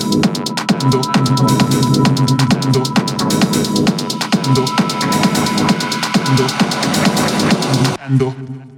do, do,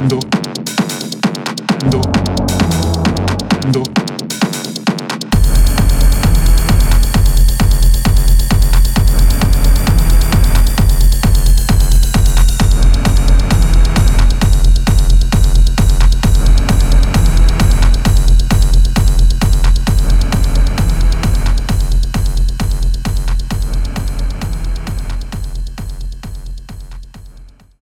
Mundo.